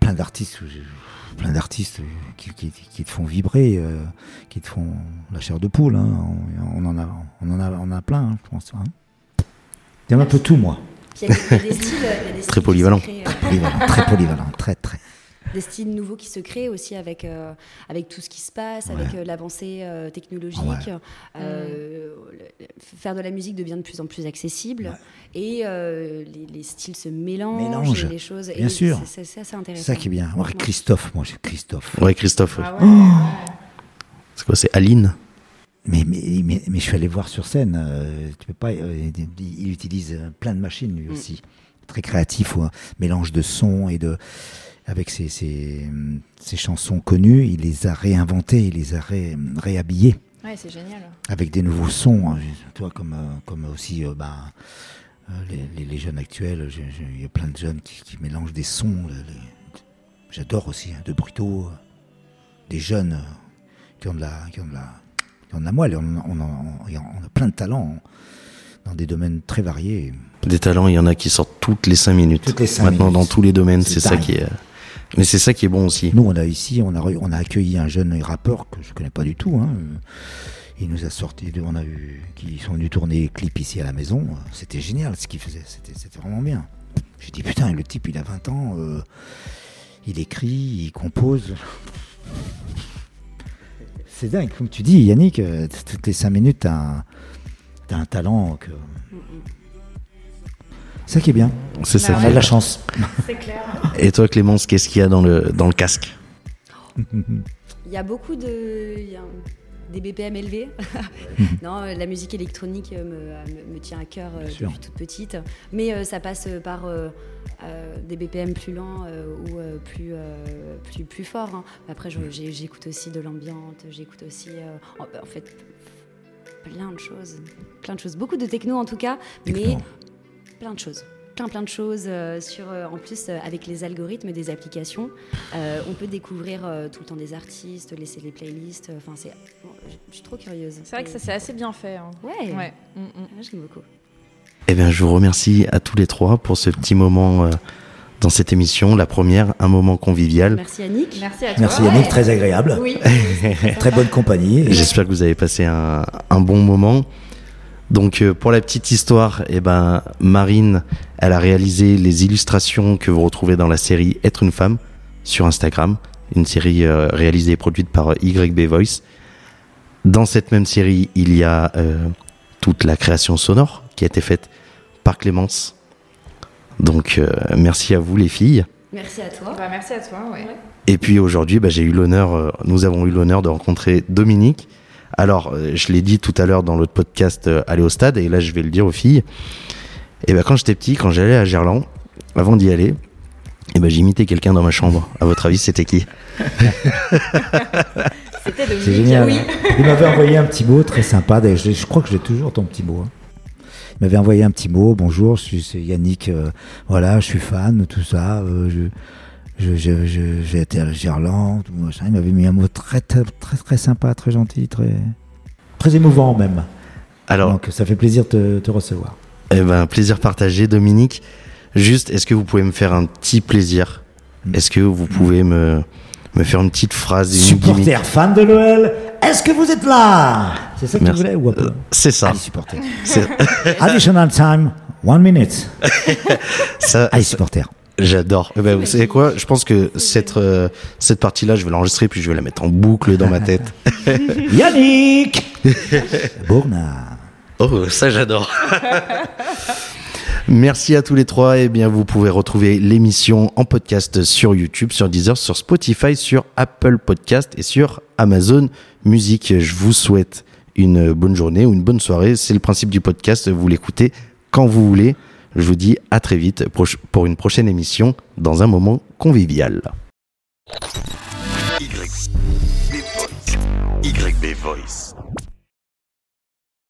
Plein d'artistes, plein d'artistes qui, qui, qui, te font vibrer, euh, qui te font la chair de poule. Hein. On, on, en a, on en a, on a plein, hein, je pense. Hein. Il y en a un peu tout, moi. Il y a des, a des styles, il y a des styles Très polyvalent. euh, Très polyvalent, très polyvalent, très, très. Des styles nouveaux qui se créent aussi avec, euh, avec tout ce qui se passe, avec euh, l'avancée euh, technologique. Ouais. Euh, le- faire de la musique devient de plus en plus accessible et euh, les, les styles se mélangent, Mélangent. et les choses. Bien et sûr. C'est c'est assez C'est intéressant. ça qui est bien. Moi, Ouais. Christophe, moi, j'ai Christophe. Ouais, Christophe. ouais. Ah ouais. C'est quoi C'est Aline? Mais, mais, mais, mais je suis allé voir sur scène. euh, tu peux pas. euh, il, il utilise plein de machines lui aussi. Très créatif, ouais. mélange de sons et de. Avec ses, ses, ses chansons connues, il les a réinventées, il les a ré- réhabillées Ouais, c'est génial. avec des nouveaux sons. hein. Toi, comme, euh, comme aussi euh, ben, euh, les, les- les jeunes actuels, il y a plein de jeunes qui, qui mélangent des sons. J'adore aussi, hein, de Bruto, euh, des jeunes qui ont de la, qui ont de la, qui ont de la moelle. On, on, en- on a plein de talents hein, dans des domaines très variés. Des talents, il y en a qui sortent toutes les 5 minutes. Toutes les cinq Maintenant, minutes. dans tous les domaines, C'est c'est ça qui est. Mais c'est ça qui est bon aussi. Nous, on a ici, on a, on a accueilli un jeune rappeur que je connais pas du tout. hein. Il nous a sorti, on a eu, qui sont venus tourner les clips ici à la maison. C'était génial ce qu'il faisait, c'était, vraiment bien. J'ai dit putain, le type, il a 20 ans, euh, il écrit, il compose. C'est dingue, comme tu dis, Yannick, euh, toutes les 5 minutes, t'as un, t'as un talent que. C'est ça qui est bien. C'est ça. On qui a est de la chance. C'est clair. Et toi, Clémence, qu'est-ce qu'il y a dans le, dans le casque? Il y a beaucoup de. il y a des BPM élevés. non, euh, la musique électronique euh, me, me- me tient à cœur euh, depuis toute petite. Mais euh, ça passe par euh, euh, des BPM plus lents euh, ou euh, plus, euh, plus, plus forts. hein. Après, j'écoute aussi de l'ambiante, j'écoute aussi. euh, en, en fait, plein de choses. Plein de choses. Beaucoup de techno en tout cas, mais. Plein de choses. Plein, plein de choses euh, sur. euh, en plus, euh, avec les algorithmes des applications, euh, on peut découvrir euh, tout le temps des artistes, laisser les playlists. Enfin, c'est. bon, je- suis trop curieuse. C'est vrai que ça c'est assez bien fait. hein. Ouais. Ouais. Mm, mm. Ah, J'aime beaucoup. Eh bien, je vous remercie à tous les trois pour ce petit moment euh, dans cette émission, la première, un moment convivial. Merci Annick. Merci à toi. Merci Yannick, très agréable. Oui. Très bonne compagnie. J'espère que vous avez passé un, un bon moment. Donc, euh, pour la petite histoire, eh ben, Marine, elle a réalisé les illustrations que vous retrouvez dans la série Être une femme sur Instagram, une série euh, réalisée et produite par euh, YB Voice. Dans cette même série, il y a euh, toute la création sonore qui a été faite par Clémence. Donc, euh, merci à vous les filles. Merci à toi. Bah, merci à toi. Ouais. Et puis aujourd'hui, bah, j'ai eu l'honneur, euh, nous avons eu l'honneur de rencontrer Dominique. Alors, euh, je l'ai dit tout à l'heure dans l'autre podcast euh, Aller au stade, et là je vais le dire aux filles. Et ben quand j'étais petit, quand j'allais à Gerland, avant d'y aller, et ben j'imitais quelqu'un dans ma chambre. À votre avis, c'était qui? C'était. C'est génial. Oui. hein. Il m'avait envoyé un petit mot très sympa. D'ailleurs, je, je crois que j'ai toujours ton petit mot. hein. Il m'avait envoyé un petit mot. Bonjour, je suis c'est Yannick. euh, voilà, je suis fan, tout ça. euh, je je- je- je- j'ai été à Gerland, tout machin. Il m'avait mis un mot très, très très très sympa, très gentil, très très émouvant même. Alors, Donc ça fait plaisir de te, recevoir. eh ben plaisir partagé, Dominique. Juste, est-ce que vous pouvez me faire un petit plaisir? Est-ce que vous pouvez me me faire une petite phrase, une gimmick? Supporter fan de l'OL, est-ce que vous êtes là? C'est ça que Merci. tu voulais ou un peu? Euh, C'est ça. Allez, supporter. Additional time, one minute. ça Allez, supporter. J'adore. Eh ben, vous savez quoi? Je pense que cette, euh, cette partie-là, je vais l'enregistrer puis je vais la mettre en boucle dans ma tête. Yannick Bourna. Oh, ça j'adore. Merci à tous les trois. Eh bien, vous pouvez retrouver l'émission en podcast sur YouTube, sur Deezer, sur Spotify, sur Apple Podcast et sur Amazon Music. Je vous souhaite une bonne journée ou une bonne soirée. C'est le principe du podcast. Vous l'écoutez quand vous voulez. Je vous dis à très vite pour une prochaine émission dans un moment convivial.